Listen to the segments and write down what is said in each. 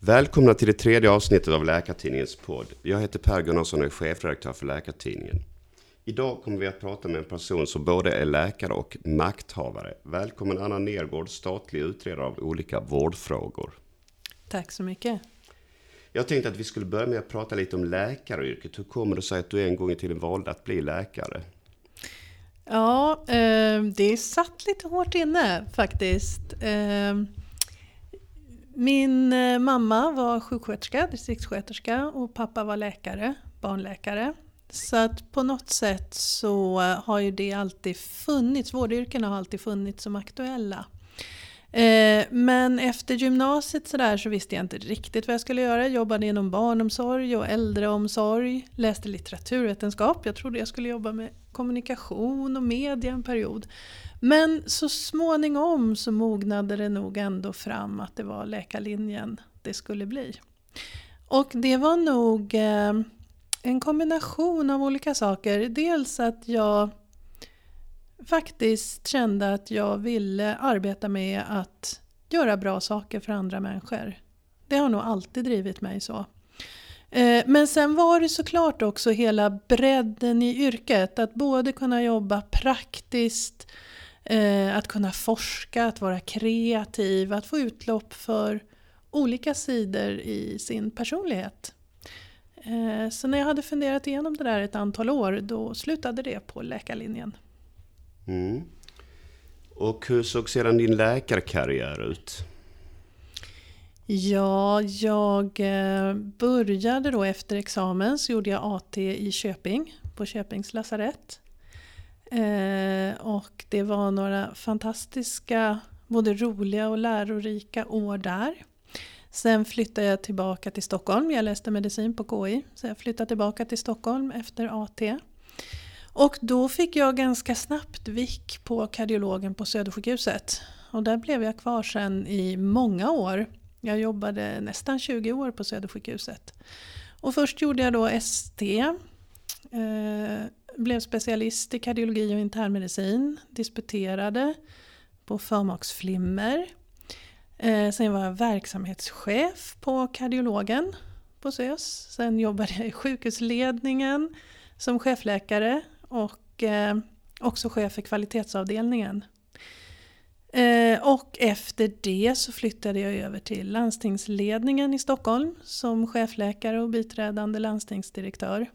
Välkomna till det tredje avsnittet av Läkartidningens podd. Jag heter Per Gunnarsson och är chefredaktör för Läkartidningen. Idag kommer vi att prata med en person som både är läkare och makthavare. Välkommen Anna Nergård, statlig utredare av olika vårdfrågor. Tack så mycket. Jag tänkte att vi skulle börja med att prata lite om läkaryrket. Hur kommer det sig att du en gång i tiden valde att bli läkare? Ja, eh, det satt lite hårt inne faktiskt. Min eh, mamma var sjuksköterska, distriktssköterska och pappa var läkare, barnläkare. Så att på något sätt så har ju det alltid funnits, vårdyrkena har alltid funnits som aktuella. Eh, men efter gymnasiet så, där så visste jag inte riktigt vad jag skulle göra. Jag jobbade inom barnomsorg och äldreomsorg, läste litteraturvetenskap. Jag trodde jag skulle jobba med kommunikation och media en period. Men så småningom så mognade det nog ändå fram att det var läkarlinjen det skulle bli. Och det var nog eh, en kombination av olika saker. Dels att jag faktiskt kände att jag ville arbeta med att göra bra saker för andra människor. Det har nog alltid drivit mig så. Eh, men sen var det såklart också hela bredden i yrket. Att både kunna jobba praktiskt, eh, att kunna forska, att vara kreativ, att få utlopp för olika sidor i sin personlighet. Eh, så när jag hade funderat igenom det där ett antal år, då slutade det på läkarlinjen. Mm. Och hur såg sedan din läkarkarriär ut? Ja, jag eh, började då efter examen så gjorde jag AT i Köping, på Köpings lasarett. Eh, och det var några fantastiska, både roliga och lärorika år där. Sen flyttade jag tillbaka till Stockholm. Jag läste medicin på KI. Så jag flyttade tillbaka till Stockholm efter AT. Och då fick jag ganska snabbt vick på kardiologen på Södersjukhuset. Och där blev jag kvar sen i många år. Jag jobbade nästan 20 år på Södersjukhuset. Och först gjorde jag då ST. Eh, blev specialist i kardiologi och internmedicin. Disputerade på förmaksflimmer. Eh, sen var jag verksamhetschef på kardiologen på SÖS. Sen jobbade jag i sjukhusledningen som chefläkare och eh, också chef för kvalitetsavdelningen. Eh, och efter det så flyttade jag över till landstingsledningen i Stockholm som chefläkare och biträdande landstingsdirektör.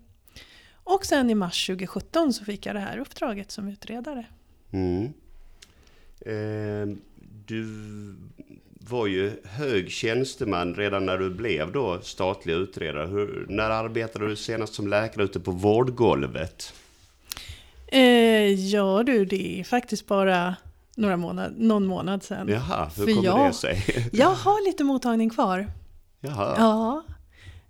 Och sen i mars 2017 så fick jag det här uppdraget som utredare. Mm. Eh, du var ju hög tjänsteman redan när du blev då statlig utredare. Hur, när arbetade du senast som läkare ute på vårdgolvet? Eh, ja du, det är faktiskt bara några månad, någon månad sedan. Jaha, hur kommer jag, det sig? jag har lite mottagning kvar. Jaha. Ja,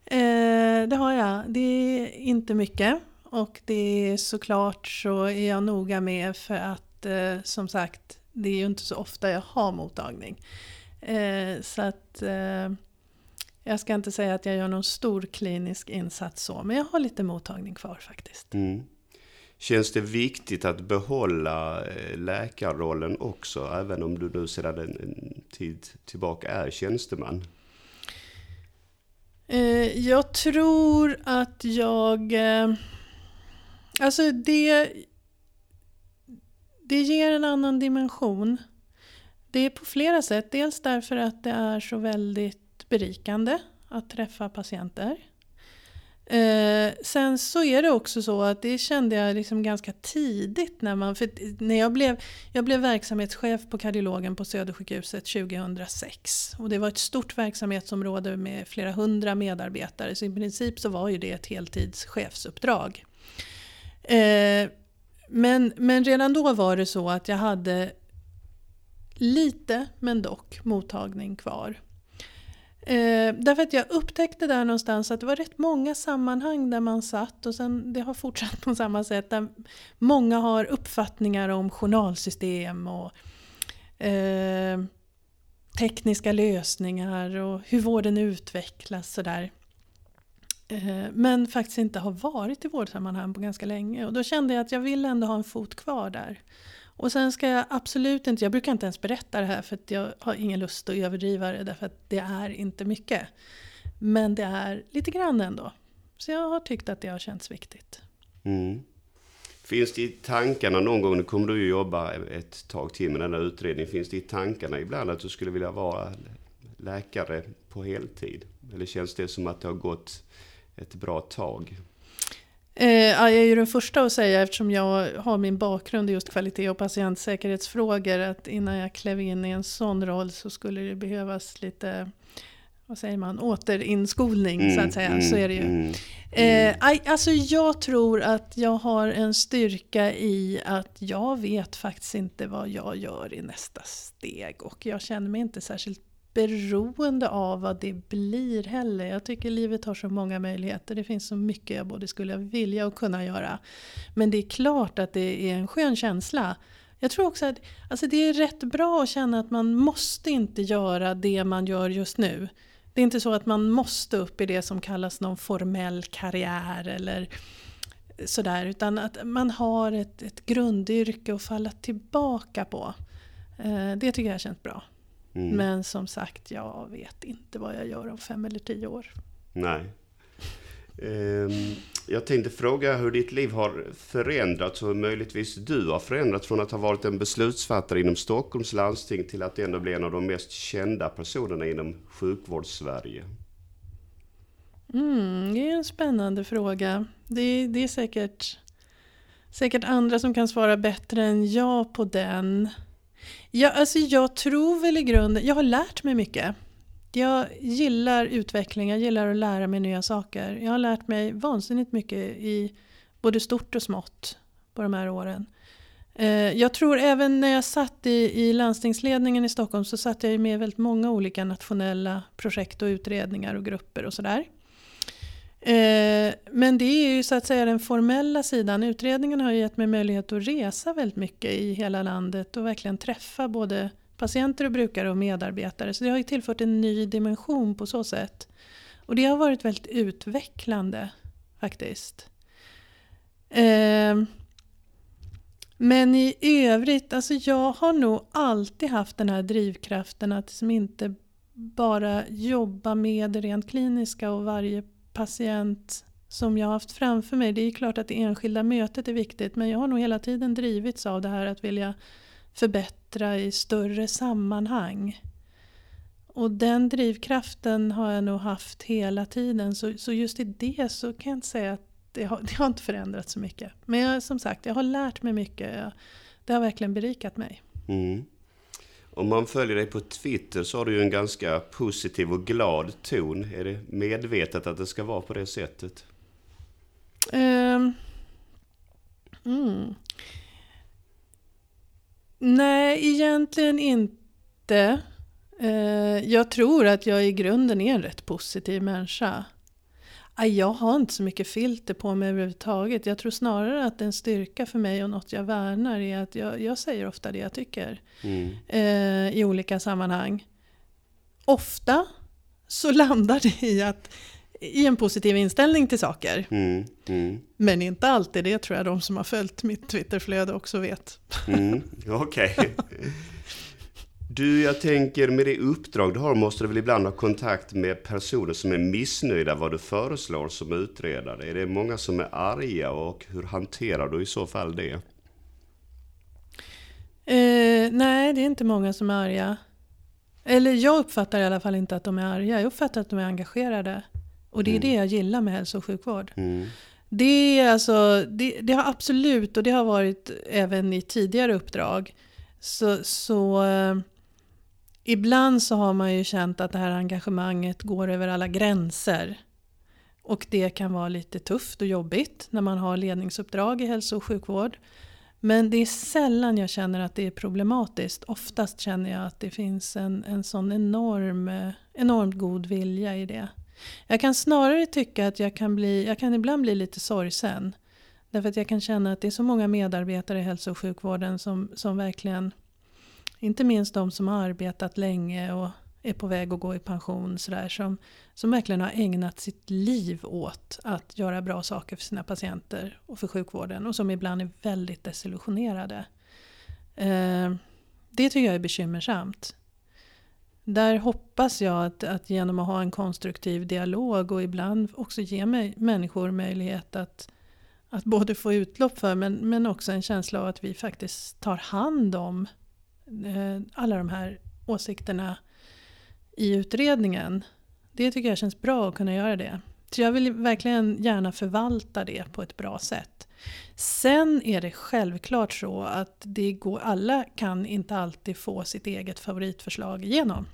eh, det har jag. Det är inte mycket. Och det är såklart så är jag noga med för att eh, som sagt, det är ju inte så ofta jag har mottagning. Eh, så att eh, jag ska inte säga att jag gör någon stor klinisk insats så, men jag har lite mottagning kvar faktiskt. Mm. Känns det viktigt att behålla eh, läkarrollen också, även om du nu sedan en tid tillbaka är tjänsteman? Eh, jag tror att jag... Eh, alltså det... Det ger en annan dimension. Det är på flera sätt. Dels därför att det är så väldigt berikande att träffa patienter. Eh, sen så är det också så att det kände jag liksom ganska tidigt när man, för när jag blev, jag blev verksamhetschef på kardiologen på Södersjukhuset 2006. Och det var ett stort verksamhetsområde med flera hundra medarbetare så i princip så var ju det ett heltidschefsuppdrag. Eh, men, men redan då var det så att jag hade lite, men dock, mottagning kvar. Eh, därför att jag upptäckte där någonstans att det var rätt många sammanhang där man satt och sen det har fortsatt på samma sätt där många har uppfattningar om journalsystem och eh, tekniska lösningar och hur vården utvecklas sådär. Eh, men faktiskt inte har varit i vårdsammanhang på ganska länge och då kände jag att jag vill ändå ha en fot kvar där. Och sen ska jag absolut inte, jag brukar inte ens berätta det här för att jag har ingen lust att överdriva det därför att det är inte mycket. Men det är lite grann ändå. Så jag har tyckt att det har känts viktigt. Mm. Finns det i tankarna någon gång, nu kommer du ju jobba ett tag till med den här utredningen, finns det i tankarna ibland att du skulle vilja vara läkare på heltid? Eller känns det som att det har gått ett bra tag? Eh, jag är ju den första att säga, eftersom jag har min bakgrund i just kvalitet och patientsäkerhetsfrågor, att innan jag klev in i en sån roll så skulle det behövas lite vad säger man, återinskolning mm, så att säga. Mm, så är det ju. Mm, mm. eh, alltså jag tror att jag har en styrka i att jag vet faktiskt inte vad jag gör i nästa steg. Och jag känner mig inte särskilt beroende av vad det blir heller. Jag tycker livet har så många möjligheter. Det finns så mycket jag både skulle vilja och kunna göra. Men det är klart att det är en skön känsla. Jag tror också att alltså det är rätt bra att känna att man måste inte göra det man gör just nu. Det är inte så att man måste upp i det som kallas någon formell karriär eller sådär. Utan att man har ett, ett grundyrke att falla tillbaka på. Eh, det tycker jag känns bra. Mm. Men som sagt, jag vet inte vad jag gör om fem eller tio år. Nej. Ehm, jag tänkte fråga hur ditt liv har förändrats och möjligtvis du har förändrats från att ha varit en beslutsfattare inom Stockholms landsting till att ändå bli en av de mest kända personerna inom sjukvårdssverige. Mm, det är en spännande fråga. Det, det är säkert, säkert andra som kan svara bättre än jag på den. Ja, alltså jag tror väl i grunden, jag har lärt mig mycket. Jag gillar utveckling, jag gillar att lära mig nya saker. Jag har lärt mig vansinnigt mycket i både stort och smått på de här åren. Eh, jag tror även när jag satt i, i landstingsledningen i Stockholm så satt jag med väldigt många olika nationella projekt och utredningar och grupper och sådär. Eh, men det är ju så att säga den formella sidan. Utredningen har gett mig möjlighet att resa väldigt mycket i hela landet och verkligen träffa både patienter och brukare och medarbetare. Så det har ju tillfört en ny dimension på så sätt. Och det har varit väldigt utvecklande faktiskt. Eh, men i övrigt, alltså jag har nog alltid haft den här drivkraften att liksom inte bara jobba med det rent kliniska och varje patient som jag har haft framför mig. Det är klart att det enskilda mötet är viktigt men jag har nog hela tiden drivits av det här att vilja förbättra i större sammanhang. Och den drivkraften har jag nog haft hela tiden. Så, så just i det så kan jag inte säga att det har, det har inte förändrats så mycket. Men jag, som sagt, jag har lärt mig mycket. Jag, det har verkligen berikat mig. Mm. Om man följer dig på Twitter så har du ju en ganska positiv och glad ton. Är det medvetet att det ska vara på det sättet? Um, mm. Nej, egentligen inte. Uh, jag tror att jag i grunden är en rätt positiv människa. Jag har inte så mycket filter på mig överhuvudtaget. Jag tror snarare att en styrka för mig och något jag värnar är att jag, jag säger ofta det jag tycker. Mm. Eh, I olika sammanhang. Ofta så landar det i, att, i en positiv inställning till saker. Mm. Mm. Men inte alltid, det tror jag de som har följt mitt Twitterflöde också vet. Mm. Okej. Okay. Du, jag tänker med det uppdrag du har måste du väl ibland ha kontakt med personer som är missnöjda vad du föreslår som utredare. Är det många som är arga och hur hanterar du i så fall det? Eh, nej, det är inte många som är arga. Eller jag uppfattar i alla fall inte att de är arga. Jag uppfattar att de är engagerade. Och det är mm. det jag gillar med hälso och sjukvård. Mm. Det, är alltså, det, det, har absolut, och det har varit även i tidigare uppdrag, så, så eh, ibland så har man ju känt att det här engagemanget går över alla gränser. Och det kan vara lite tufft och jobbigt när man har ledningsuppdrag i hälso och sjukvård. Men det är sällan jag känner att det är problematiskt. Oftast känner jag att det finns en, en sån enorm, eh, enormt god vilja i det. Jag kan snarare tycka att jag kan, bli, jag kan ibland bli lite sorgsen. Därför att jag kan känna att det är så många medarbetare i hälso och sjukvården som, som verkligen inte minst de som har arbetat länge och är på väg att gå i pension sådär, som, som verkligen har ägnat sitt liv åt att göra bra saker för sina patienter och för sjukvården och som ibland är väldigt desillusionerade. Eh, det tycker jag är bekymmersamt. Där hoppas jag att, att genom att ha en konstruktiv dialog och ibland också ge mig, människor möjlighet att, att både få utlopp för men, men också en känsla av att vi faktiskt tar hand om eh, Eh, alla de här åsikterna i utredningen. Det tycker jag känns bra att kunna göra det. Så jag vill verkligen gärna förvalta det på ett bra sätt. Sen är det självklart så att det går, alla kan inte alltid få sitt eget favoritförslag igenom.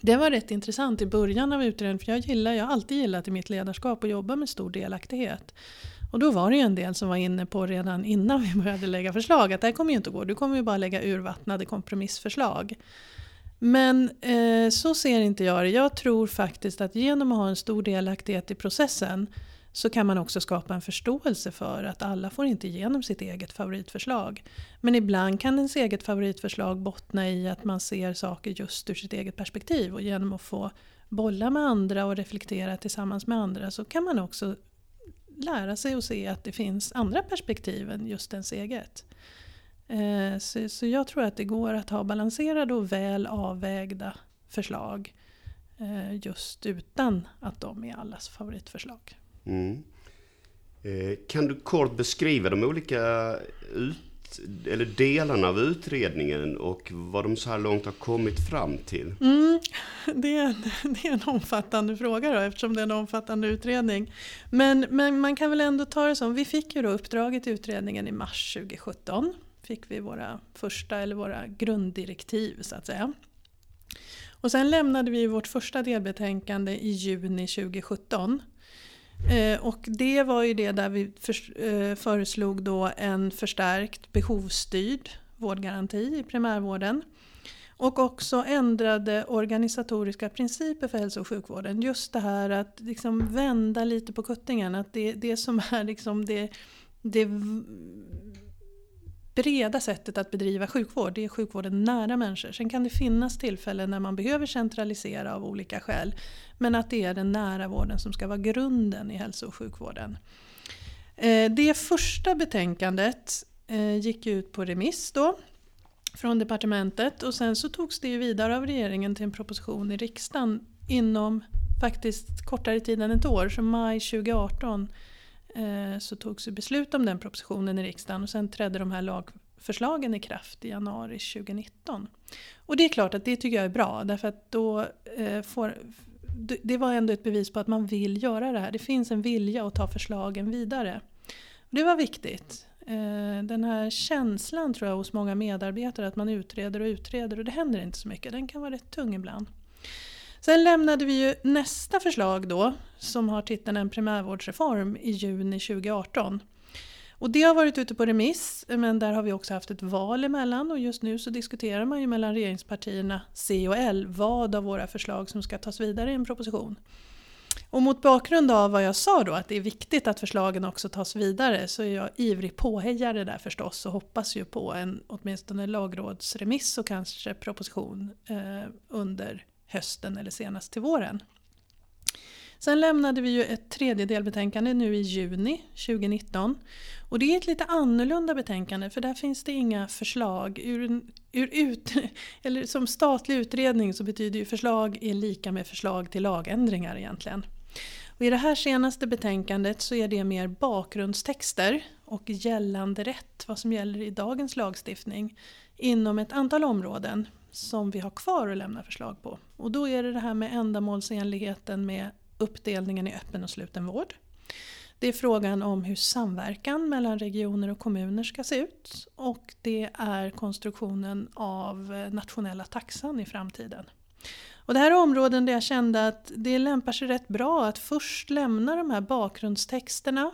Det var rätt intressant i början av utredningen för jag, gillar, jag har alltid gillat i mitt ledarskap att jobba med stor delaktighet. Och då var det ju en del som var inne på redan innan vi började lägga förslag att det här kommer ju inte att gå, du kommer ju bara lägga urvattnade kompromissförslag. Men eh, så ser inte jag det. Jag tror faktiskt att genom att ha en stor delaktighet i processen så kan man också skapa en förståelse för att alla får inte igenom sitt eget favoritförslag. Men ibland kan ens eget favoritförslag bottna i att man ser saker just ur sitt eget perspektiv och genom att få bolla med andra och reflektera tillsammans med andra så kan man också lära sig att se att det finns andra perspektiv än just ens eget. Eh, så, så jag tror att det går att ha balanserade och väl avvägda förslag eh, just utan att de är allas favoritförslag. Mm. Eh, kan du kort beskriva de olika ut, eller delarna av utredningen och vad de så här långt har kommit fram till? Mm, det, är, det är en omfattande fråga då, eftersom det är en omfattande utredning. Men, men man kan väl ändå ta det som, vi fick ju då uppdraget i utredningen i mars 2017 fick vi våra första, eller våra grunddirektiv så att säga. Och sen lämnade vi vårt första delbetänkande i juni 2017. Eh, och det var ju det där vi eh, föreslog då en förstärkt behovsstyrd vårdgaranti i primärvården. Och också ändrade organisatoriska principer för hälso och sjukvården. Just det här att liksom vända lite på kuttingen. Att det, det som är liksom det, det breda sättet att bedriva sjukvård, det är sjukvården nära människor. Sen kan det finnas tillfällen när man behöver centralisera av olika skäl. Men att det är den nära vården som ska vara grunden i hälso och sjukvården. Eh, det första betänkandet eh, gick ut på remiss då från departementet och sen så togs det vidare av regeringen till en proposition i riksdagen inom faktiskt kortare tid än ett år, så maj 2018 Eh, så togs beslut om den propositionen i riksdagen och sen trädde de här lagförslagen i kraft i januari 2019. Och det är klart att det tycker jag är bra därför att då eh, får det var ändå ett bevis på att man vill göra det här. Det finns en vilja att ta förslagen vidare. Det var viktigt. Eh, den här känslan tror jag hos många medarbetare att man utreder och utreder och det händer inte så mycket. Den kan vara rätt tung ibland. Sen lämnade vi ju nästa förslag då, som har titeln En primärvårdsreform, i juni 2018. Och det har varit ute på remiss, men där har vi också haft ett val emellan och just nu så diskuterar man ju mellan regeringspartierna C och L vad av våra förslag som ska tas vidare i en proposition. Och mot bakgrund av vad jag sa då, att det är viktigt att förslagen också tas vidare, så är jag ivrig påhejare där förstås och hoppas ju på en åtminstone lagrådsremiss och kanske proposition eh, under hösten eller senast till våren. Sen lämnade vi ju ett tredje delbetänkande nu i juni 2019. Och det är ett lite annorlunda betänkande för där finns det inga förslag. Ur, ur ut, eller som statlig utredning så betyder ju förslag är lika med förslag till lagändringar egentligen. Och I det här senaste betänkandet så är det mer bakgrundstexter och gällande rätt, vad som gäller i dagens lagstiftning, inom ett antal områden som vi har kvar att lämna förslag på. Och då är det det här med ändamålsenligheten med uppdelningen i öppen och sluten vård. Det är frågan om hur samverkan mellan regioner och kommuner ska se ut och det är konstruktionen av nationella taxan i framtiden. Och det här är områden där jag kände att det lämpar sig rätt bra att först lämna de här bakgrundstexterna,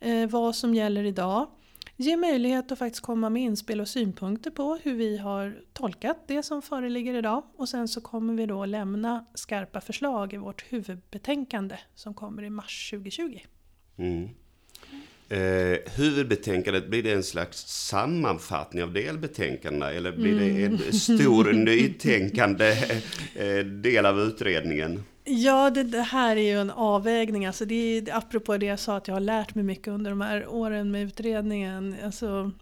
eh, vad som gäller idag ge möjlighet att faktiskt komma med inspel och synpunkter på hur vi har tolkat det som föreligger idag. Och sen så kommer vi då lämna skarpa förslag i vårt huvudbetänkande som kommer i mars 2020. Mm. Eh, huvudbetänkandet, blir det en slags sammanfattning av delbetänkandena eller blir det en mm. stor nytänkande eh, del av utredningen? Ja, det, det, här är ju en avvägning. Alltså det är, apropå det jag sa att jag har lärt mig mycket under de här åren med utredningen. Alltså,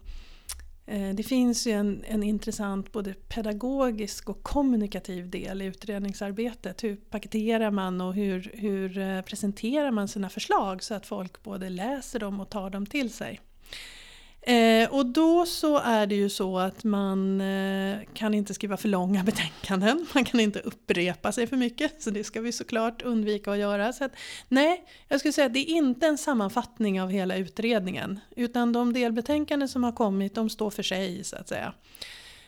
Eh, det finns ju en, en intressant både pedagogisk och kommunikativ del i utredningsarbetet. Hur paketerar man och hur, hur eh, presenterar man sina förslag så att folk både läser dem och tar dem till sig. Eh, och då så är det ju så att man eh, kan inte skriva för långa betänkanden, man kan inte upprepa sig för mycket, så det ska vi såklart undvika att göra. Så att, nej, jag skulle säga att det är inte en sammanfattning av hela utredningen, utan de delbetänkanden som har kommit, de står för sig så att säga.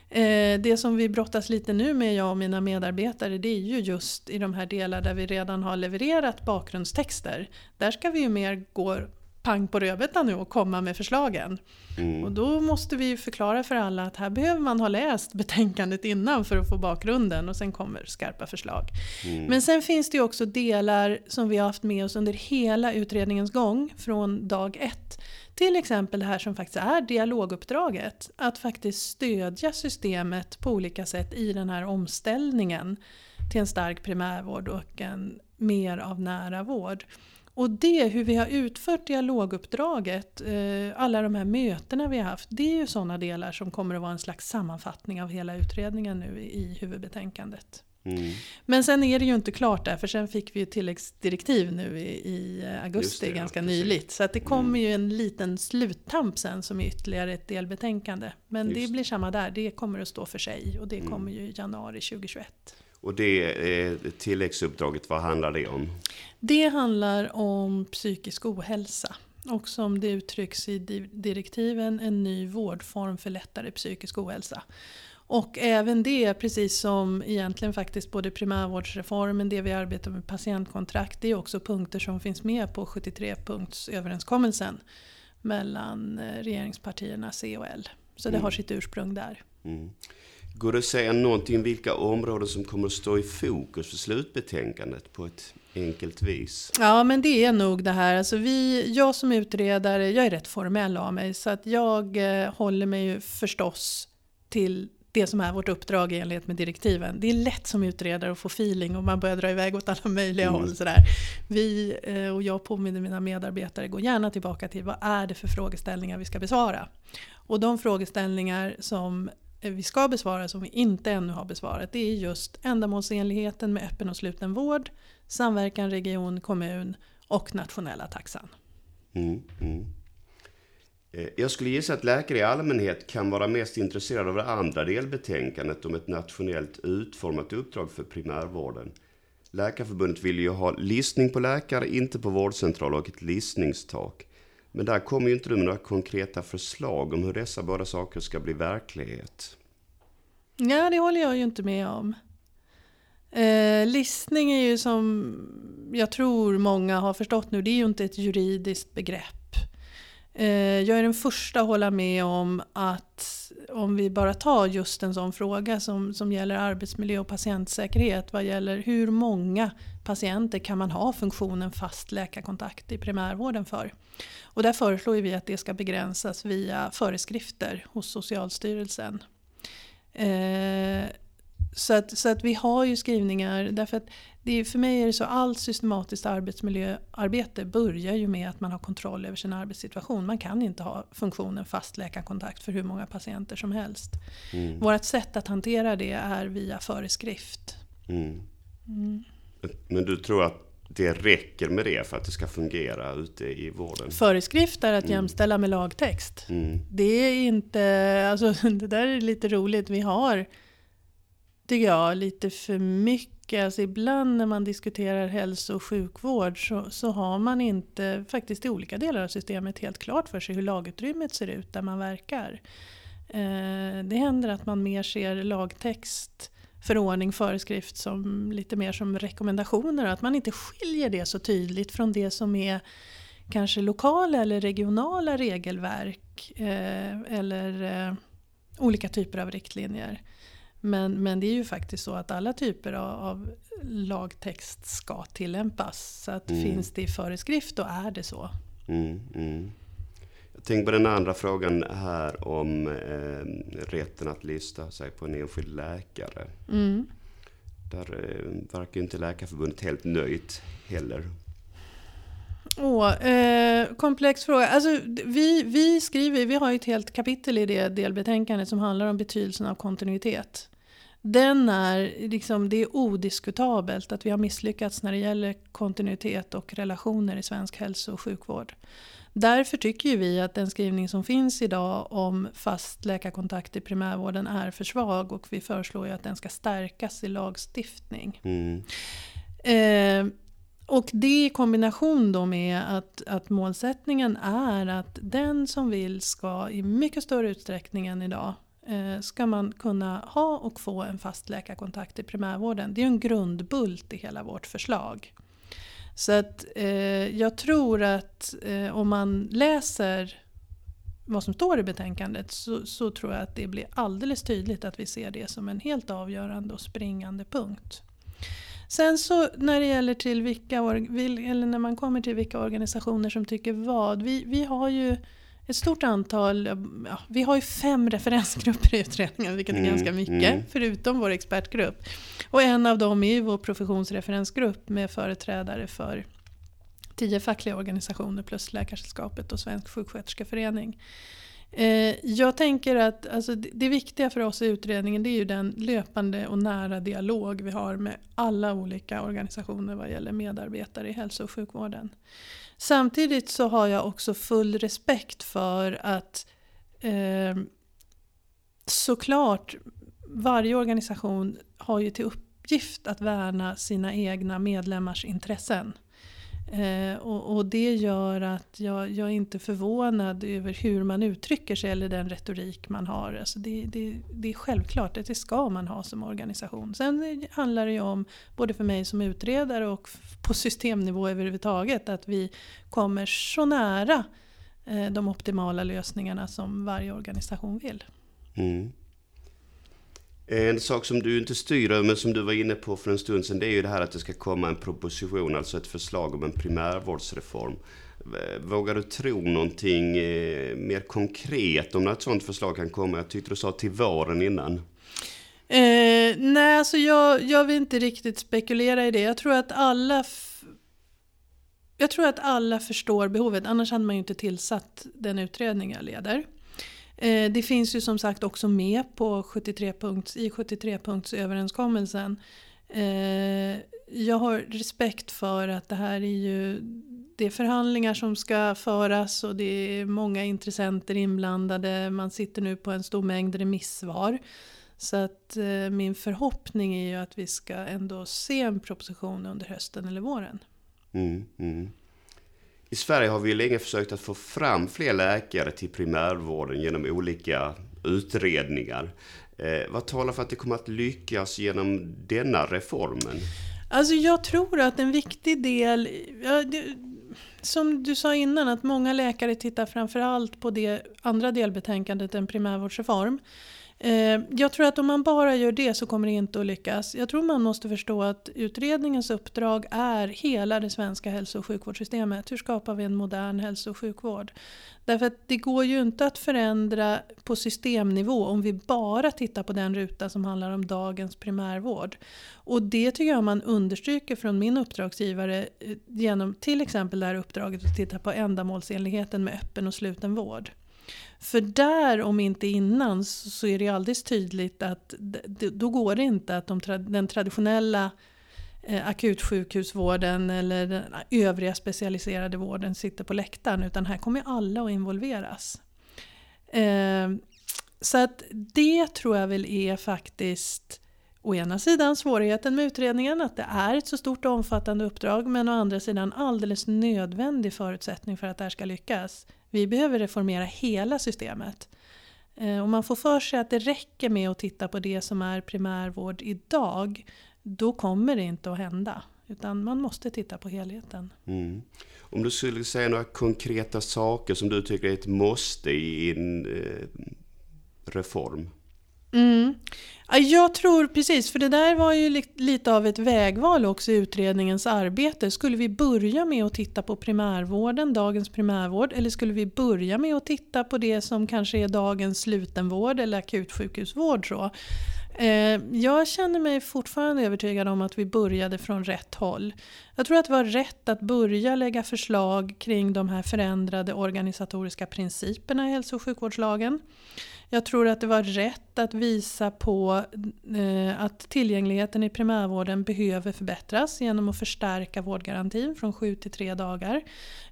Eh, det som vi brottas lite nu med, jag och mina medarbetare, det är ju just i de här delar där vi redan har levererat bakgrundstexter. Där ska vi ju mer gå pang på rödbetan nu och komma med förslagen. Mm. Och då måste vi förklara för alla att här behöver man ha läst betänkandet innan för att få bakgrunden och sen kommer skarpa förslag. Mm. Men sen finns det ju också delar som vi har haft med oss under hela utredningens gång från dag ett. Till exempel det här som faktiskt är dialoguppdraget. Att faktiskt stödja systemet på olika sätt i den här omställningen till en stark primärvård och en mer av nära vård. Och det, hur vi har utfört dialoguppdraget, eh, alla de här mötena vi har haft, det är ju sådana delar som kommer att vara en slags sammanfattning av hela utredningen nu i huvudbetänkandet. Mm. Men sen är det ju inte klart där, för sen fick vi ju tilläggsdirektiv nu i, i augusti, det, ganska ja, nyligt. Så att det kommer mm. ju en liten sluttamp sen som är ytterligare ett delbetänkande. Men Just. det blir samma där, det kommer att stå för sig och det mm. kommer ju i januari 2021. Och det eh, tilläggsuppdraget, vad handlar det om? Det handlar om psykisk ohälsa. Och som det uttrycks i direktiven, en ny vårdform för lättare psykisk ohälsa. Och även det, precis som egentligen faktiskt både primärvårdsreformen, det vi arbetar med patientkontrakt, det är också punkter som finns med på 73-punktsöverenskommelsen mellan eh, regeringspartierna C och L. Så det mm. har sitt ursprung där. Mm. Går det att säga någonting vilka områden som kommer att stå i fokus för slutbetänkandet på ett enkelt vis? Ja, men det är nog det här. Alltså vi, jag som utredare, jag är rätt formell av mig, så att jag eh, håller mig ju förstås till det som är vårt uppdrag i enlighet med direktiven. Det är lätt som utredare att få feeling och man börjar dra iväg åt alla möjliga mm. håll. Sådär. Vi, eh, och jag påminner mina medarbetare, gå gärna tillbaka till vad är det för frågeställningar vi ska besvara. Och de frågeställningar som vi ska besvara som vi inte ännu har besvarat det är just ändamålsenligheten med öppen och sluten vård, samverkan region, kommun och nationella taxan. Mm, mm. Eh, jag skulle gissa att läkare i allmänhet kan vara mest intresserade av det andra delbetänkandet om ett nationellt utformat uppdrag för primärvården. Läkarförbundet vill ju ha listning på läkare, inte på vårdcentral och ett listningstak. Men där kommer ju inte du med några konkreta förslag om hur dessa båda saker ska bli verklighet. Ja, det håller jag ju inte med om. Eh, listning är ju som jag tror många har förstått nu, det är ju inte ett juridiskt begrepp. Eh, jag är den första att hålla med om att om vi bara tar just en sån fråga som, som gäller arbetsmiljö och patientsäkerhet vad gäller hur många patienter kan man ha funktionen fast läkarkontakt i primärvården för. Och där föreslår vi att det ska begränsas via föreskrifter hos Socialstyrelsen. Eh, så att, så att vi har ju skrivningar, därför att det, för mig är det så allt systematiskt arbetsmiljöarbete börjar ju med att man har kontroll över sin arbetssituation. Man kan inte ha funktionen fast läkarkontakt för hur många patienter som helst. Mm. Vårt sätt att hantera det är via föreskrift. Mm. Mm. Men du tror att det räcker med det för att det ska fungera ute i vården? Föreskrift är att mm. jämställa med lagtext. Mm. Det är inte, alltså det där är lite roligt. Vi har, tycker jag, lite för mycket. Alltså ibland när man diskuterar hälso och sjukvård så, så har man inte, faktiskt i olika delar av systemet, helt klart för sig hur lagutrymmet ser ut där man verkar. Eh, det händer att man mer ser lagtext förordning, föreskrift som lite mer som rekommendationer. Att man inte skiljer det så tydligt från det som är kanske lokala eller regionala regelverk eh, eller eh, olika typer av riktlinjer. Men, men det är ju faktiskt så att alla typer av, av lagtext ska tillämpas. Så att mm. finns det i föreskrift då är det så. Mm, mm. Tänk på den andra frågan här om eh, rätten att lista sig på en enskild läkare. Mm. Där eh, verkar inte Läkarförbundet helt nöjt heller. Åh, eh, komplex fråga. Alltså, vi, vi skriver, vi har ett helt kapitel i det delbetänkandet som handlar om betydelsen av kontinuitet. Den är, liksom, det är odiskutabelt att vi har misslyckats när det gäller kontinuitet och relationer i svensk hälso och sjukvård. Därför tycker vi att den skrivning som finns idag om fast läkarkontakt i primärvården är för svag och vi föreslår att den ska stärkas i lagstiftning. Mm. Eh, och det i kombination då med att, att målsättningen är att den som vill ska i mycket större utsträckning än idag Eh, ska man kunna ha och få en fast läkarkontakt i primärvården. Det är en grundbult i hela vårt förslag. Så att eh, jag tror att eh, om man läser vad som står i betänkandet så, så, tror jag att det blir alldeles tydligt att vi ser det som en helt avgörande och springande punkt. Sen så när det gäller till vilka, eller när man kommer till vilka organisationer som tycker vad. Vi, vi har ju ett stort antal, ja, vi har ju fem referensgrupper i utredningen, vilket är mm, ganska mycket, mm. förutom vår expertgrupp. Och en av dem är ju vår professionsreferensgrupp med företrädare för tio fackliga organisationer plus Läkarsällskapet och Svensk sjuksköterskeförening. Eh, jag tänker att alltså, det viktiga för oss i utredningen det är ju den löpande och nära dialog vi har med alla olika organisationer vad gäller medarbetare i hälso och sjukvården. Samtidigt så har jag också full respekt för att eh, såklart varje organisation har ju till uppgift att värna sina egna medlemmars intressen. Eh, och, och, det gör att jag, jag är inte förvånad över hur man uttrycker sig eller den retorik man har. Alltså det, det, det är självklart att det ska man ha som organisation. Sen handlar det ju om, både för mig som utredare och på systemnivå överhuvudtaget, att vi kommer så nära eh, de optimala lösningarna som varje organisation vill. Mm. En sak som du inte styr över, men som du var inne på för en stund sedan, det är ju det här att det ska komma en proposition, alltså ett förslag om en primärvårdsreform. Vågar du tro någonting eh, mer konkret om när ett sådant förslag kan komma? Jag tyckte du sa till våren innan. Eh, nej, alltså jag, jag vill inte riktigt spekulera i det. Jag tror att alla jag tror att alla förstår behovet, annars hade man ju inte tillsatt den utredning jag leder. Eh, det finns ju som sagt också med på 73 punkts, i 73-punktsöverenskommelsen. Eh, jag har respekt för att det här är ju det är förhandlingar som ska föras och det är många intressenter inblandade. Man sitter nu på en stor mängd remissvar. Så att eh, min förhoppning är ju att vi ska ändå se en proposition under hösten eller våren. Mm, mm. I Sverige har vi länge försökt att få fram fler läkare till primärvården genom olika utredningar. Eh, vad talar för att det kommer att lyckas genom denna reformen? Alltså jag tror att en viktig del, ja, det, som du sa innan, att många läkare tittar framförallt på det andra delbetänkandet, en primärvårdsreform. Eh, jag tror att om man bara gör det så kommer det inte att lyckas. Jag tror man måste förstå att utredningens uppdrag är hela det svenska hälso och sjukvårdssystemet. Hur skapar vi en modern hälso och sjukvård? Därför att det går ju inte att förändra på systemnivå om vi bara tittar på den ruta som handlar om dagens primärvård. Och det tycker jag man understryker från min uppdragsgivare eh, genom till exempel det här uppdraget att titta på ändamålsenligheten med öppen och sluten vård. För där, om inte innan, så är det alldeles tydligt att då går det inte att de, den traditionella eh, akutsjukhusvården eller den övriga specialiserade vården sitter på läktaren utan här kommer alla att involveras. Eh, så att det tror jag väl är faktiskt å ena sidan svårigheten med utredningen, att det är ett så stort och omfattande uppdrag, men å andra sidan alldeles nödvändig förutsättning för att det här ska lyckas. Vi behöver reformera hela systemet. Eh, om man får för sig att det räcker med att titta på det som är primärvård idag, då kommer det inte att hända. Utan man måste titta på helheten. Mm. Om du skulle säga några konkreta saker som du tycker är ett måste i en eh, reform? Mm. Jag tror precis, för det där var ju lite av ett vägval också i utredningens arbete. Skulle vi börja med att titta på primärvården, dagens primärvård, eller skulle vi börja med att titta på det som kanske är dagens slutenvård eller akutsjukhusvård? Så? Eh, jag känner mig fortfarande övertygad om att vi började från rätt håll. Jag tror att det var rätt att börja lägga förslag kring de här förändrade organisatoriska principerna i hälso och sjukvårdslagen. Jag tror att det var rätt att visa på eh, att tillgängligheten i primärvården behöver förbättras genom att förstärka vårdgarantin från sju till tre dagar.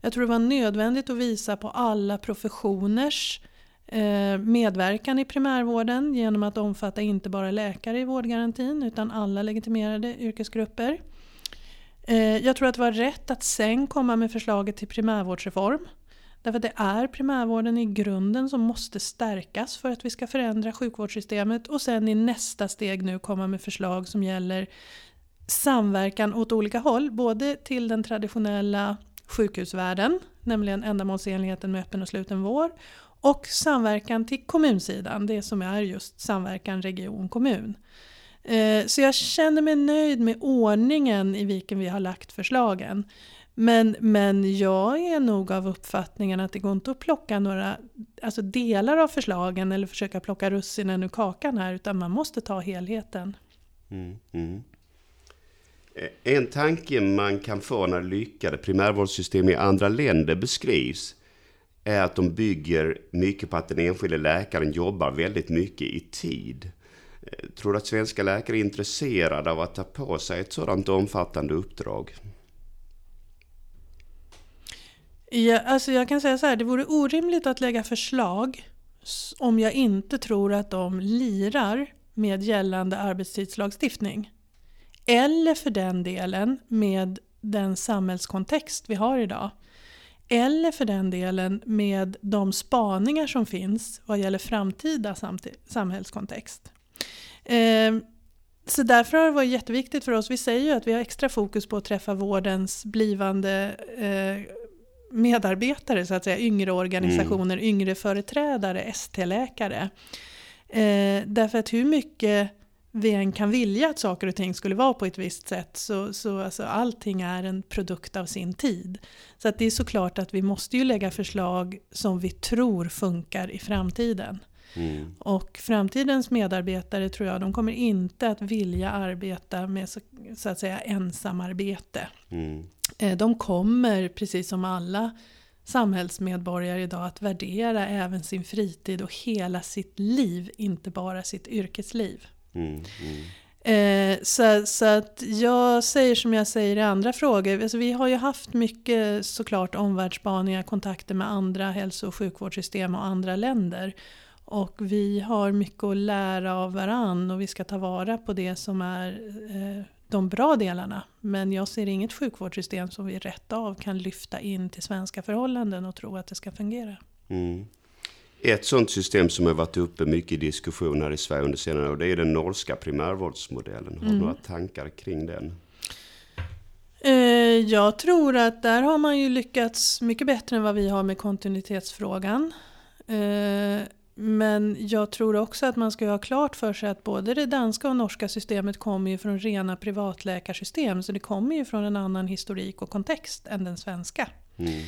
Jag tror det var nödvändigt att visa på alla professioners eh, medverkan i primärvården genom att omfatta inte bara läkare i vårdgarantin utan alla legitimerade yrkesgrupper. Eh, jag tror att det var rätt att sen komma med förslaget till primärvårdsreform. Därför att det är primärvården i grunden som måste stärkas för att vi ska förändra sjukvårdssystemet och sen i nästa steg nu komma med förslag som gäller samverkan åt olika håll. Både till den traditionella sjukhusvärlden, nämligen ändamålsenligheten med öppen och sluten vård och samverkan till kommunsidan, det som är just samverkan region-kommun. Eh, så jag känner mig nöjd med ordningen i vilken vi har lagt förslagen. Men, men jag är nog av uppfattningen att det går inte att plocka några alltså delar av förslagen eller försöka plocka russinen ur kakan här utan man måste ta helheten. Mm, mm. Eh, en tanke man kan få när lyckade primärvårdssystem i andra länder beskrivs är att de bygger mycket på att den enskilde läkaren jobbar väldigt mycket i tid. Eh, tror du att svenska läkare är intresserade av att ta på sig ett sådant omfattande uppdrag? Ja, alltså jag kan säga så här, det vore orimligt att lägga förslag om jag inte tror att de lirar med gällande arbetstidslagstiftning. Eller för den delen med den samhällskontext vi har idag. Eller för den delen med de spaningar som finns vad gäller framtida samhällskontext. Ehm, så därför har det varit jätteviktigt för oss, vi säger ju att vi har extra fokus på att träffa vårdens blivande eh, medarbetare, så att säga, yngre organisationer, mm. yngre företrädare, ST-läkare. Eh, därför att hur mycket vi än kan vilja att saker och ting skulle vara på ett visst sätt så, så alltså, allting är en produkt av sin tid. Så att det är såklart att vi måste ju lägga förslag som vi tror funkar i framtiden. Mm. Och framtidens medarbetare tror jag, de kommer inte att vilja arbeta med så, så att säga ensamarbete. Mm. Eh, de kommer, precis som alla samhällsmedborgare idag, att värdera även sin fritid och hela sitt liv, inte bara sitt yrkesliv. Mm, mm. Eh, så, så att jag säger som jag säger i andra frågor. Alltså vi har ju haft mycket såklart omvärldsspaningar, kontakter med andra hälso och sjukvårdssystem och andra länder. Och vi har mycket att lära av varann och vi ska ta vara på det som är eh, de bra delarna. Men jag ser inget sjukvårdssystem som vi rätt av kan lyfta in till svenska förhållanden och tro att det ska fungera. Mm. Ett sådant system som har varit uppe mycket i diskussioner i Sverige under senare år, det är den norska primärvårdsmodellen. Har du mm. några tankar kring den? Eh, jag tror att där har man ju lyckats mycket bättre än vad vi har med kontinuitetsfrågan. Men jag tror också att man ska ha klart för sig att både det danska och norska systemet kommer ju från rena privatläkarsystem. Så det kommer ju från en annan historik och kontext än den svenska. Mm.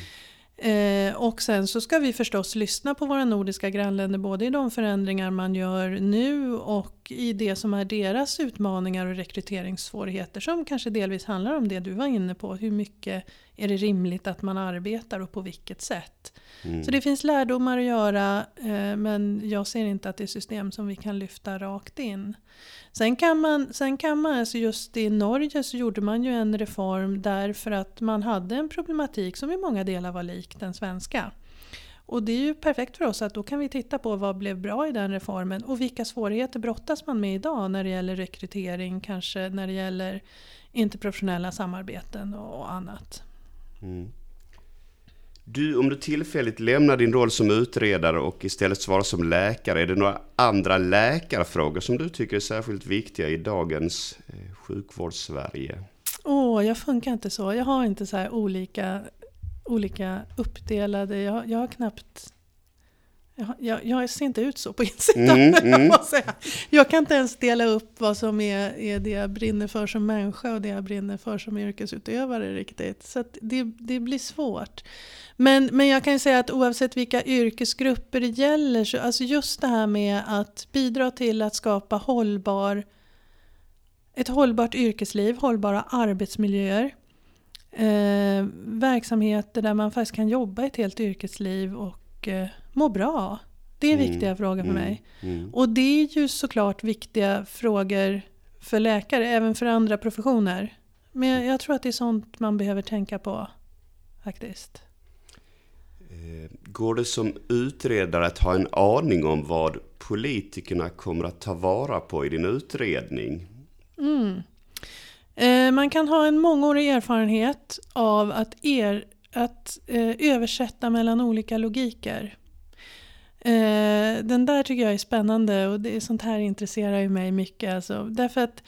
Eh, och sen så ska vi förstås lyssna på våra nordiska grannländer både i de förändringar man gör nu och i det som är deras utmaningar och rekryteringssvårigheter som kanske delvis handlar om det du var inne på. Hur mycket är det rimligt att man arbetar och på vilket sätt? Mm. Så det finns lärdomar att göra eh, men jag ser inte att det är system som vi kan lyfta rakt in. Sen kan man, sen kan man alltså just i Norge så gjorde man ju en reform därför att man hade en problematik som i många delar var lik den svenska. Och det är ju perfekt för oss att då kan vi titta på vad blev bra i den reformen och vilka svårigheter brottas man med idag när det gäller rekrytering, kanske när det gäller interprofessionella samarbeten och annat. Mm. Du, om du tillfälligt lämnar din roll som utredare och istället svarar som läkare, är det några andra läkarfrågor som du tycker är särskilt viktiga i dagens eh, sjukvårdssverige? Åh, oh, jag funkar inte så. Jag har inte så olika, olika uppdelade, jag, jag har knappt jag, jag, ser inte ut så på insidan, mm, mm. jag, säga. jag kan inte ens dela upp vad som är, är det jag brinner för som människa och det jag brinner för som yrkesutövare riktigt. Så det, det blir svårt. Men, men jag kan ju säga att oavsett vilka yrkesgrupper det gäller, så alltså just det här med att bidra till att skapa hållbar, ett hållbart yrkesliv, hållbara arbetsmiljöer, eh, verksamheter där man faktiskt kan jobba ett helt yrkesliv och eh, må bra. Det är mm. viktiga frågor för mm. mig. Mm. Och det är ju såklart viktiga frågor för läkare, även för andra professioner. Men jag tror att det är sånt man behöver tänka på faktiskt. Eh, går det som utredare att ha en aning om vad politikerna kommer att ta vara på i din utredning? Mm. Eh, man kan ha en mångårig erfarenhet av att, er, att eh, översätta mellan olika logiker. Eh, den där tycker jag är spännande och det, sånt här intresserar ju mig mycket. Alltså. Därför att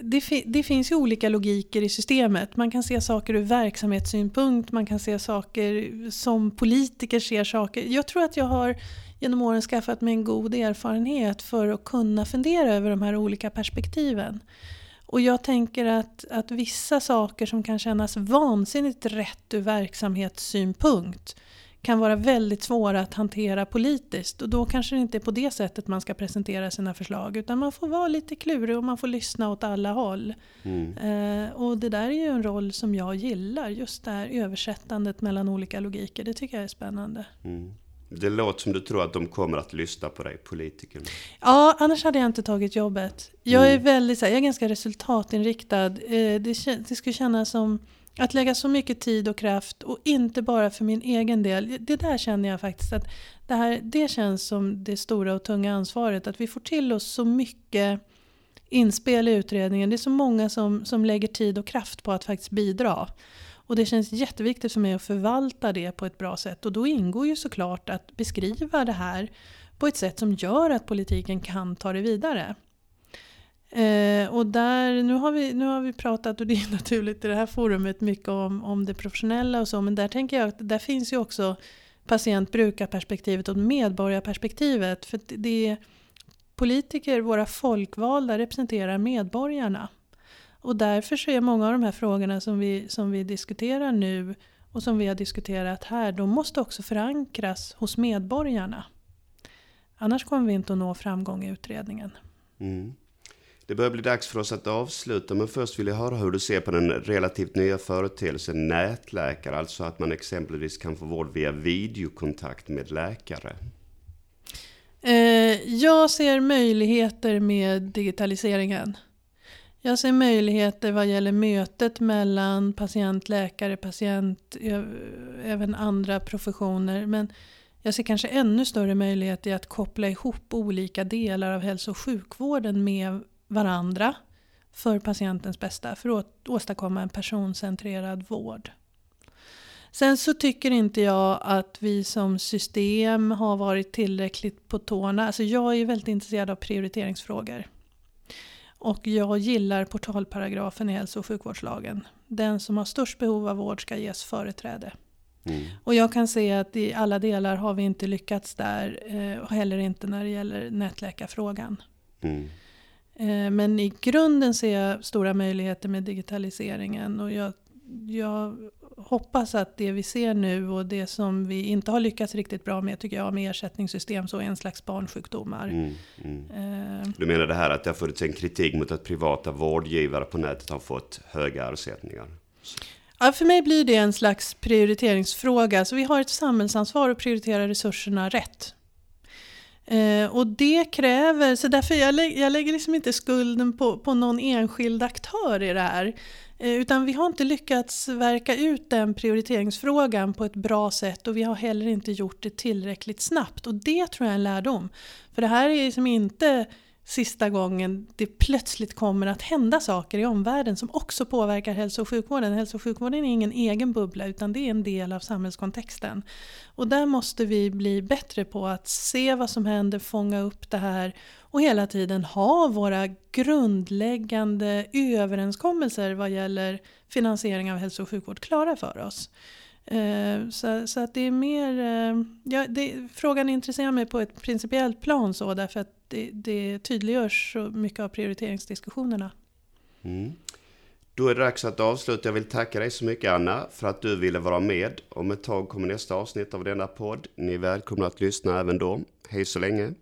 det, det, finns ju olika logiker i systemet. Man kan se saker ur verksamhetssynpunkt, man kan se saker som politiker ser saker. Jag tror att jag har genom åren skaffat mig en god erfarenhet för att kunna fundera över de här olika perspektiven. Och jag tänker att, att vissa saker som kan kännas vansinnigt rätt ur verksamhetssynpunkt kan vara väldigt svåra att hantera politiskt. Och då kanske det inte är på det sättet man ska presentera sina förslag. Utan man får vara lite klurig och man får lyssna åt alla håll. Mm. Eh, och det där är ju en roll som jag gillar. Just det här översättandet mellan olika logiker. Det tycker jag är spännande. Mm. Det låter som du tror att de kommer att lyssna på dig, politikerna. Ja, annars hade jag inte tagit jobbet. Jag är mm. väldigt, jag är ganska resultatinriktad. Eh, det, det skulle kännas som att lägga så mycket tid och kraft och inte bara för min egen del. Det där känner jag faktiskt att det, här, det känns som det stora och tunga ansvaret. Att vi får till oss så mycket inspel i utredningen. Det är så många som, som lägger tid och kraft på att faktiskt bidra. Och det känns jätteviktigt för mig att förvalta det på ett bra sätt. Och då ingår ju såklart att beskriva det här på ett sätt som gör att politiken kan ta det vidare. Eh, och där, nu, har vi, nu har vi pratat, och det är naturligt i det här forumet, mycket om, om det professionella och så, men där tänker jag att där finns ju också patient-brukarperspektivet och medborgarperspektivet. För det är politiker, våra folkvalda, representerar medborgarna. Och därför så är många av de här frågorna som vi, som vi diskuterar nu och som vi har diskuterat här, de måste också förankras hos medborgarna. Annars kommer vi inte att nå framgång i utredningen. Mm. Det börjar bli dags för oss att avsluta, men först vill jag höra hur du ser på den relativt nya företeelsen nätläkare, alltså att man exempelvis kan få vård via videokontakt med läkare. Eh, jag ser möjligheter med digitaliseringen. Jag ser möjligheter vad gäller mötet mellan patient, läkare, patient, även andra professioner. Men jag ser kanske ännu större möjligheter i att koppla ihop olika delar av hälso och sjukvården med varandra för patientens bästa, för att åstadkomma en personcentrerad vård. Sen så tycker inte jag att vi som system har varit tillräckligt på tårna. Alltså jag är väldigt intresserad av prioriteringsfrågor. Och jag gillar portalparagrafen i hälso och sjukvårdslagen. Den som har störst behov av vård ska ges företräde. Mm. Och jag kan se att i alla delar har vi inte lyckats där. Eh, och heller inte när det gäller nätläkarfrågan. Mm. Eh, men i grunden ser jag stora möjligheter med digitaliseringen. Och jag, jag, hoppas att det vi ser nu och det som vi inte har lyckats riktigt bra med tycker jag med ersättningssystem så är en slags barnsjukdomar. Mm, mm. Eh. Du menar det här att det har funnits en kritik mot att privata vårdgivare på nätet har fått höga ersättningar? Ja, för mig blir det en slags prioriteringsfråga. Så vi har ett samhällsansvar att prioritera resurserna rätt. Eh, och det kräver, så därför jag, lä jag lägger liksom inte skulden på, på någon enskild aktör i det här. Eh, utan vi har inte lyckats verka ut den prioriteringsfrågan på ett bra sätt och vi har heller inte gjort det tillräckligt snabbt. Och det tror jag är en lärdom. För det här är liksom inte sista gången det plötsligt kommer att hända saker i omvärlden som också påverkar hälso och sjukvården. Hälso och sjukvården är ingen egen bubbla utan det är en del av samhällskontexten. Och där måste vi bli bättre på att se vad som händer, fånga upp det här och hela tiden ha våra grundläggande överenskommelser vad gäller finansiering av hälso och sjukvård klara för oss. Eh, så, så att det är mer, eh, ja, det, frågan intresserar mig på ett principiellt plan så därför att det, det tydliggörs så mycket av prioriteringsdiskussionerna. Mm. Då är det dags att avsluta. Jag vill tacka dig så mycket Anna för att du ville vara med. Om ett tag kommer nästa avsnitt av denna podd. Ni är välkomna att lyssna även då. Hej så länge!